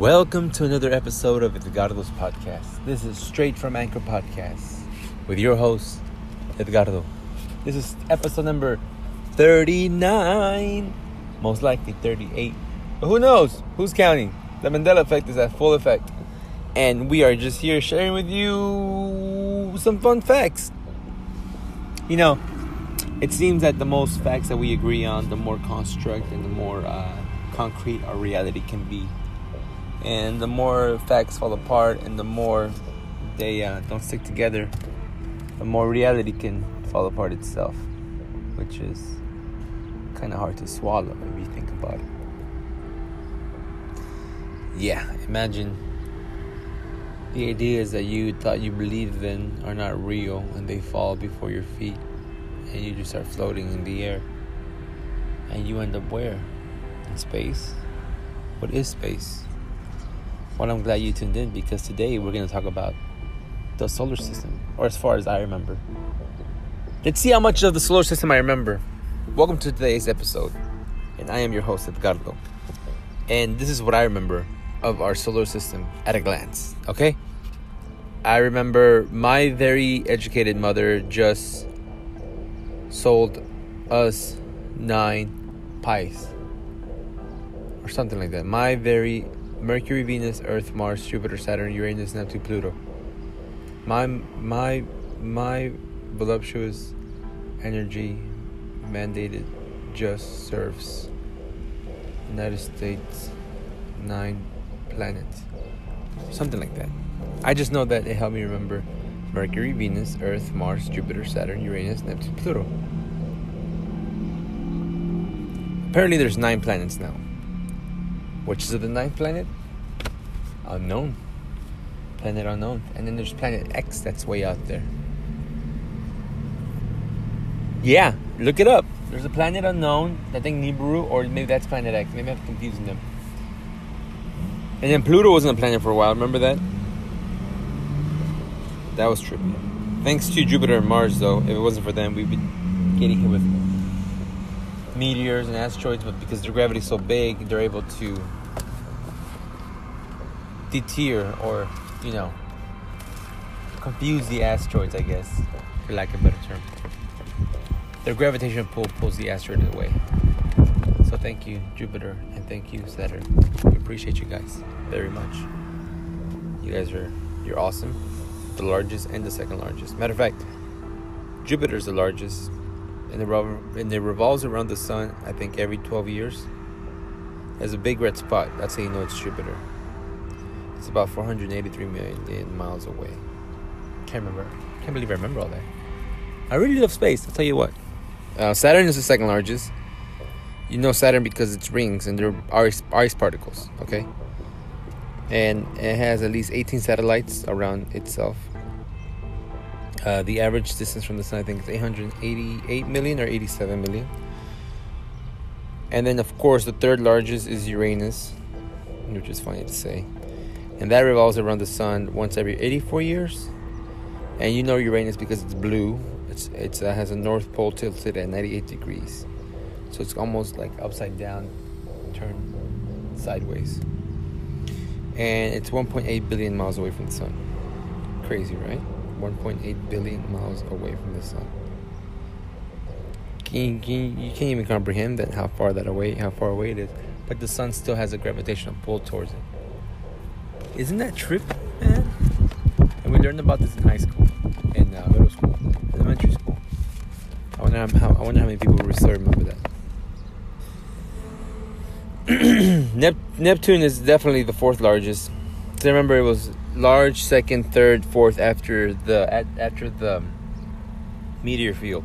Welcome to another episode of Edgardo's podcast. This is straight from Anchor Podcast with your host, Edgardo. This is episode number 39, most likely 38. But who knows? Who's counting? The Mandela effect is at full effect. And we are just here sharing with you some fun facts. You know, it seems that the most facts that we agree on, the more construct and the more uh, concrete our reality can be and the more facts fall apart and the more they uh, don't stick together the more reality can fall apart itself which is kind of hard to swallow if you think about it. Yeah imagine the ideas that you thought you believed in are not real and they fall before your feet and you just start floating in the air. And you end up where? In space? What is space well, I'm glad you tuned in because today we're going to talk about the solar system, or as far as I remember. Let's see how much of the solar system I remember. Welcome to today's episode, and I am your host, Edgardo. And this is what I remember of our solar system at a glance, okay? I remember my very educated mother just sold us nine pies or something like that. My very Mercury, Venus, Earth, Mars, Jupiter, Saturn, Uranus, Neptune, Pluto. My my my voluptuous energy mandated just serves United States nine planets. Something like that. I just know that it helped me remember Mercury, Venus, Earth, Mars, Jupiter, Saturn, Uranus, Neptune, Pluto. Apparently there's nine planets now. Which is the ninth planet? Unknown. Planet unknown. And then there's planet X that's way out there. Yeah, look it up. There's a planet unknown, I think Nibiru, or maybe that's planet X. Maybe I'm confusing them. And then Pluto wasn't a planet for a while, remember that? That was trippy. Thanks to Jupiter and Mars, though, if it wasn't for them, we'd be getting hit with meteors and asteroids, but because their gravity is so big, they're able to deter or, you know, confuse the asteroids, I guess, for lack of a better term. Their gravitational pull pulls the asteroid away. So thank you, Jupiter, and thank you, Saturn. We appreciate you guys very much. You guys are you're awesome. The largest and the second largest. Matter of fact, Jupiter's the largest, and it, and it revolves around the sun. I think every 12 years. There's a big red spot. That's how you know it's Jupiter. It's about 483 million miles away. Can't remember. Can't believe I remember all that. I really love space. I'll tell you what. Uh, Saturn is the second largest. You know Saturn because it's rings and they're ice, ice particles. Okay. And it has at least 18 satellites around itself. Uh, the average distance from the sun, I think, is 888 million or 87 million. And then, of course, the third largest is Uranus, which is funny to say and that revolves around the sun once every 84 years. And you know Uranus because it's blue. It's it's uh, has a north pole tilted at 98 degrees, so it's almost like upside down, turned sideways. And it's 1.8 billion miles away from the sun. Crazy, right? 1.8 billion miles away from the sun. Can you, can you, can't even comprehend that how far that away, how far away it is. But the sun still has a gravitational pull towards it. Isn't that trip, man? And we learned about this in high school, in uh, middle school, elementary school. I wonder how, I wonder how many people still remember that. Neptune is definitely the fourth largest. I remember it was large, second, third, fourth after the at, after the meteor field,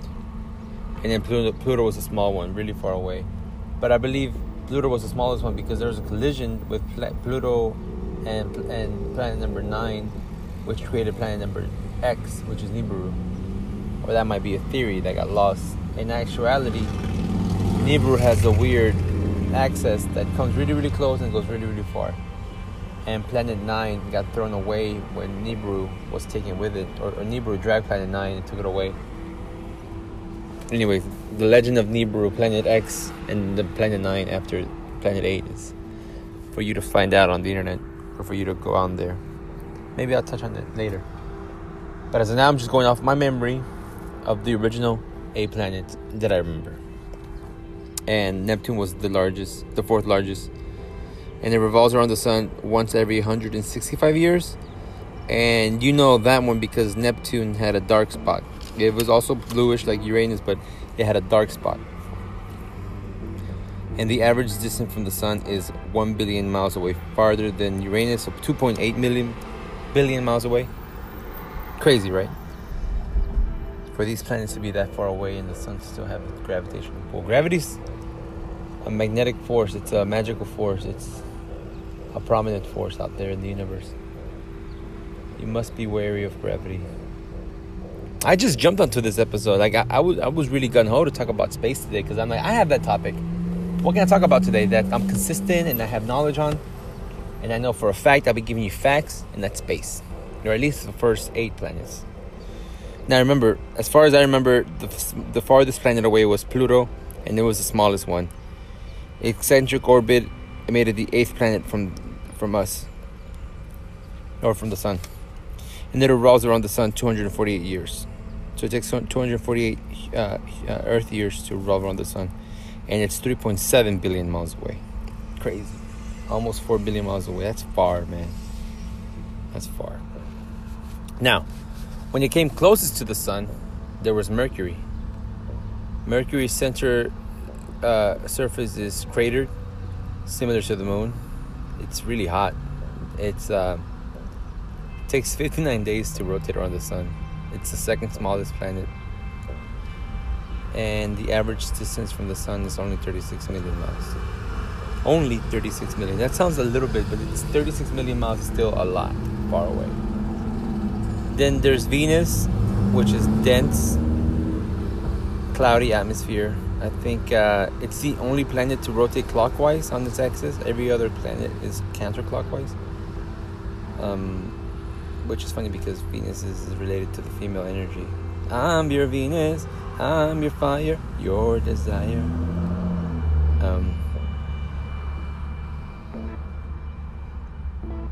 and then Pluto, Pluto was a small one, really far away. But I believe Pluto was the smallest one because there was a collision with Pluto and and planet number nine, which created planet number X, which is Nibiru. Or that might be a theory that got lost. In actuality, Nibiru has a weird axis that comes really really close and goes really really far. And Planet Nine got thrown away when Nibiru was taken with it, or, or Nibiru dragged Planet Nine and took it away. Anyway, the legend of Nibiru, Planet X, and the Planet Nine after Planet Eight is for you to find out on the internet or for you to go on there. Maybe I'll touch on it later. But as of now, I'm just going off my memory of the original eight planets that I remember. And Neptune was the largest, the fourth largest. And it revolves around the sun once every 165 years. And you know that one because Neptune had a dark spot. It was also bluish like Uranus, but it had a dark spot. And the average distance from the sun is 1 billion miles away, farther than Uranus, so 2.8 million billion miles away. Crazy, right? For these planets to be that far away and the sun still have gravitational pull. Gravity's a magnetic force, it's a magical force, it's a prominent force out there in the universe. You must be wary of gravity. I just jumped onto this episode. Like I, I was, I was really gun ho to talk about space today because I'm like, I have that topic. What can I talk about today that I'm consistent and I have knowledge on, and I know for a fact I'll be giving you facts, and that's space, or at least the first eight planets. Now remember, as far as I remember, the, the farthest planet away was Pluto, and it was the smallest one. Eccentric orbit it made it the eighth planet from from us, or from the sun, and it revolves around the sun 248 years. So it takes 248 uh, uh, Earth years to revolve around the sun, and it's 3.7 billion miles away. Crazy, almost 4 billion miles away. That's far, man. That's far. Now, when it came closest to the sun, there was Mercury. Mercury's center uh, surface is cratered, similar to the moon. It's really hot. It's uh, it takes 59 days to rotate around the sun. It's the second smallest planet, and the average distance from the sun is only 36 million miles. Only 36 million. That sounds a little bit, but it's 36 million miles is still a lot far away. Then there's Venus, which is dense, cloudy atmosphere. I think uh, it's the only planet to rotate clockwise on its axis. Every other planet is counterclockwise. Um, which is funny because Venus is related to the female energy. I'm your Venus, I'm your fire, your desire. Um,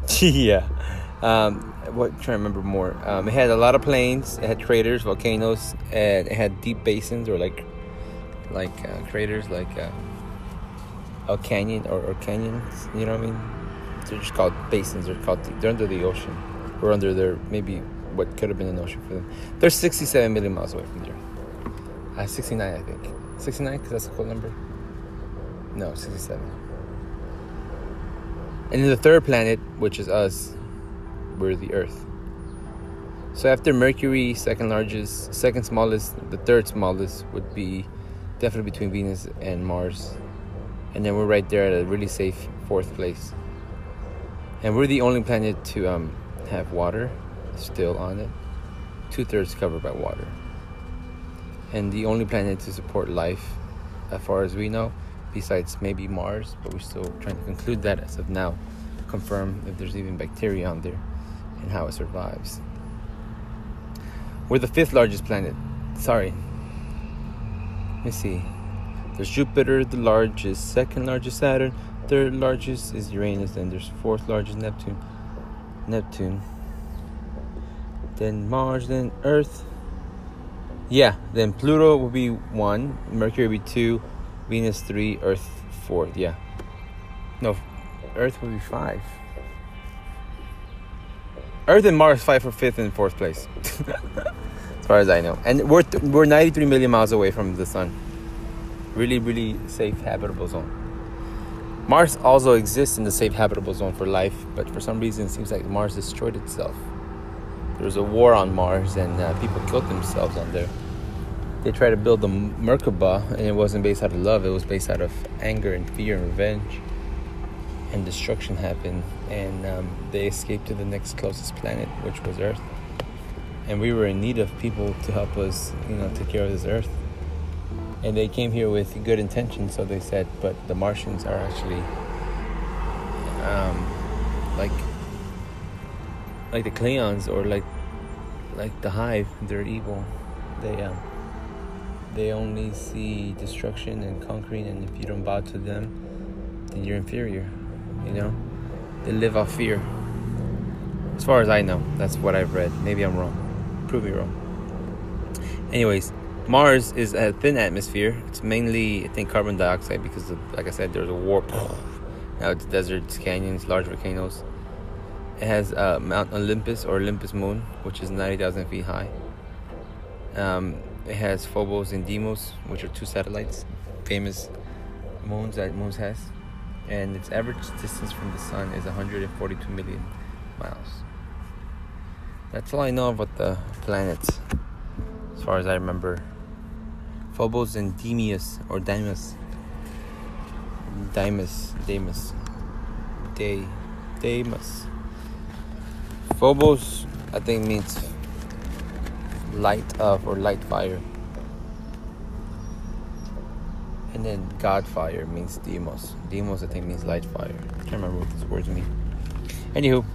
yeah. Um, what I'm trying to remember more? Um, it had a lot of plains. It had craters, volcanoes, and it had deep basins or like like uh, craters, like uh, a canyon or, or canyons. You know what I mean? They're just called basins. They're called they're under the ocean or under their maybe what could have been an ocean for them. They're 67 million miles away from here. Uh, 69, I think. 69 because that's a cool number. No, 67. And then the third planet, which is us, we're the Earth. So after Mercury, second largest, second smallest, the third smallest would be definitely between Venus and Mars. And then we're right there at a really safe fourth place. And we're the only planet to um, have water still on it. Two thirds covered by water. And the only planet to support life, as far as we know, besides maybe Mars, but we're still trying to conclude that as of now. Confirm if there's even bacteria on there and how it survives. We're the fifth largest planet. Sorry. Let me see. There's Jupiter, the largest, second largest Saturn, third largest is Uranus, then there's fourth largest Neptune. Neptune. Then Mars, then Earth. Yeah, then Pluto will be one, Mercury will be two, Venus three, Earth four. Yeah. No, Earth will be five. Earth and Mars fight for fifth and fourth place, as far as I know. And we're we're 93 million miles away from the sun. Really, really safe habitable zone. Mars also exists in the safe habitable zone for life, but for some reason it seems like Mars destroyed itself. There was a war on Mars, and uh, people killed themselves on there. They tried to build the Merkaba, and it wasn't based out of love; it was based out of anger and fear and revenge and destruction happened, and um, they escaped to the next closest planet, which was Earth. And we were in need of people to help us, you know, take care of this Earth. And they came here with good intentions, so they said, but the Martians are actually um, like like the Klingons or like like the Hive. They're evil. They um, they only see destruction and conquering, and if you don't bow to them, then you're inferior You know, they live off fear. As far as I know, that's what I've read. Maybe I'm wrong. Prove me wrong. Anyways, Mars is a thin atmosphere. It's mainly, I think, carbon dioxide because, of, like I said, there's a warp. Now it's deserts, canyons, large volcanoes. It has uh, Mount Olympus or Olympus Mons, which is 90,000 feet high. Um, it has Phobos and Deimos, which are two satellites, famous moons that Moon has. And its average distance from the sun is 142 million miles. That's all I know about the planets, as far as I remember. Phobos and Deimos, or Deimos. Deimos, Deimos, Day, Deimos. Phobos, I think means light of or light fire. And then God fire means Deimos. Deimos, I think, means light fire. I can't remember what these words mean. Anywho,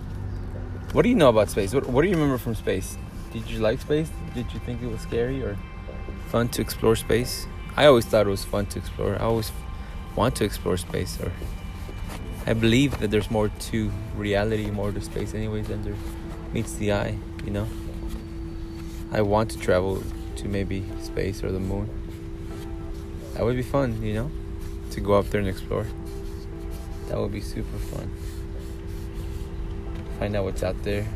what do you know about space? What, what do you remember from space? Did you like space? Did you think it was scary or fun to explore space? I always thought it was fun to explore. I always want to explore space or I believe that there's more to reality, more to space anyways than there meets the eye, you know? I want to travel to maybe space or the moon. That would be fun, you know? To go up there and explore. That would be super fun. Find out what's out there.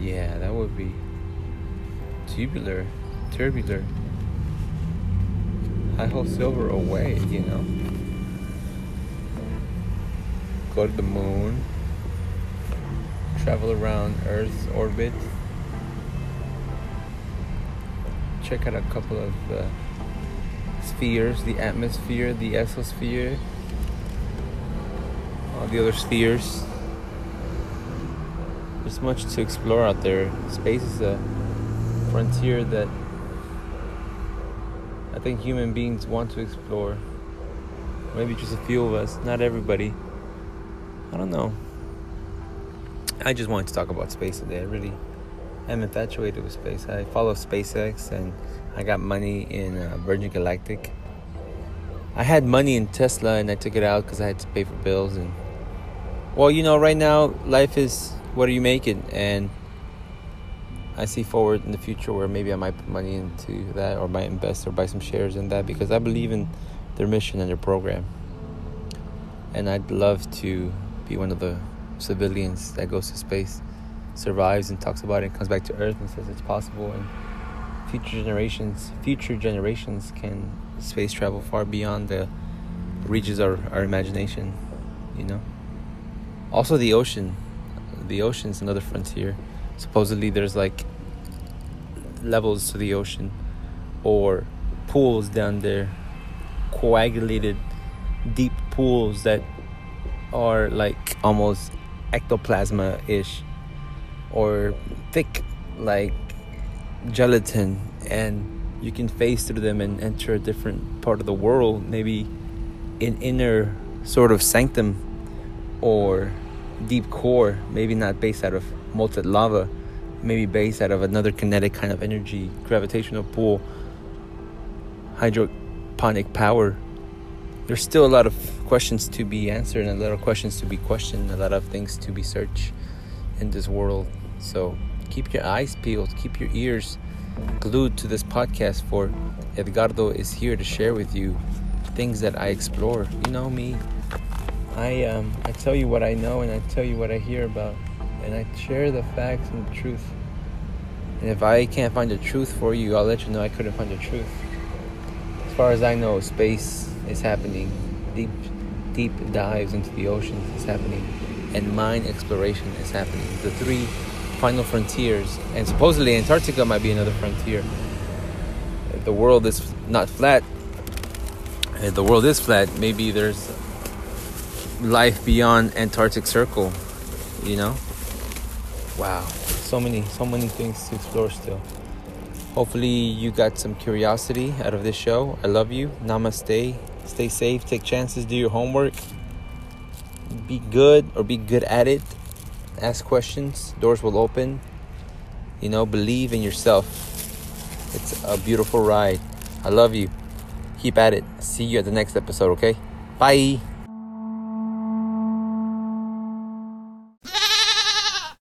Yeah, that would be tubular, tubular. I hold silver away, you know? Go to the moon travel around Earth's orbit. Check out a couple of uh, spheres the atmosphere, the exosphere, the other spheres. There's much to explore out there. Space is a frontier that I think human beings want to explore. Maybe just a few of us, not everybody. I don't know. I just wanted to talk about space today. I really am infatuated with space. I follow SpaceX and I got money in uh, Virgin Galactic. I had money in Tesla and I took it out because I had to pay for bills. And well, you know, right now life is what are you making. And I see forward in the future where maybe I might put money into that or might invest or buy some shares in that because I believe in their mission and their program. And I'd love to be one of the civilians that goes to space, survives and talks about it, and comes back to Earth and says it's possible, and future generations, future generations can space travel far beyond the reaches of our imagination. You know. Also, the ocean. The ocean's another frontier. Supposedly, there's like levels to the ocean, or pools down there, coagulated, deep pools that are like almost ectoplasma ish or thick like gelatin and you can phase through them and enter a different part of the world maybe an inner sort of sanctum or deep core maybe not based out of molten lava maybe based out of another kinetic kind of energy gravitational pull hydroponic power there's still a lot of questions to be answered and a lot of questions to be questioned, a lot of things to be searched in this world. So keep your eyes peeled, keep your ears glued to this podcast for Edgardo is here to share with you things that I explore. You know me. I um I tell you what I know and I tell you what I hear about and I share the facts and the truth. And if I can't find the truth for you, I'll let you know I couldn't find the truth. As far as I know, space is happening. Deep, deep dives into the oceans is happening, and mine exploration is happening. The three final frontiers, and supposedly Antarctica might be another frontier. The world is not flat, if the world is flat, maybe there's life beyond Antarctic Circle. You know? Wow, so many, so many things to explore still. Hopefully, you got some curiosity out of this show. I love you. Namaste. Stay safe, take chances, do your homework. Be good or be good at it. Ask questions, doors will open. You know, believe in yourself. It's a beautiful ride. I love you. Keep at it. See you at the next episode, okay? Bye.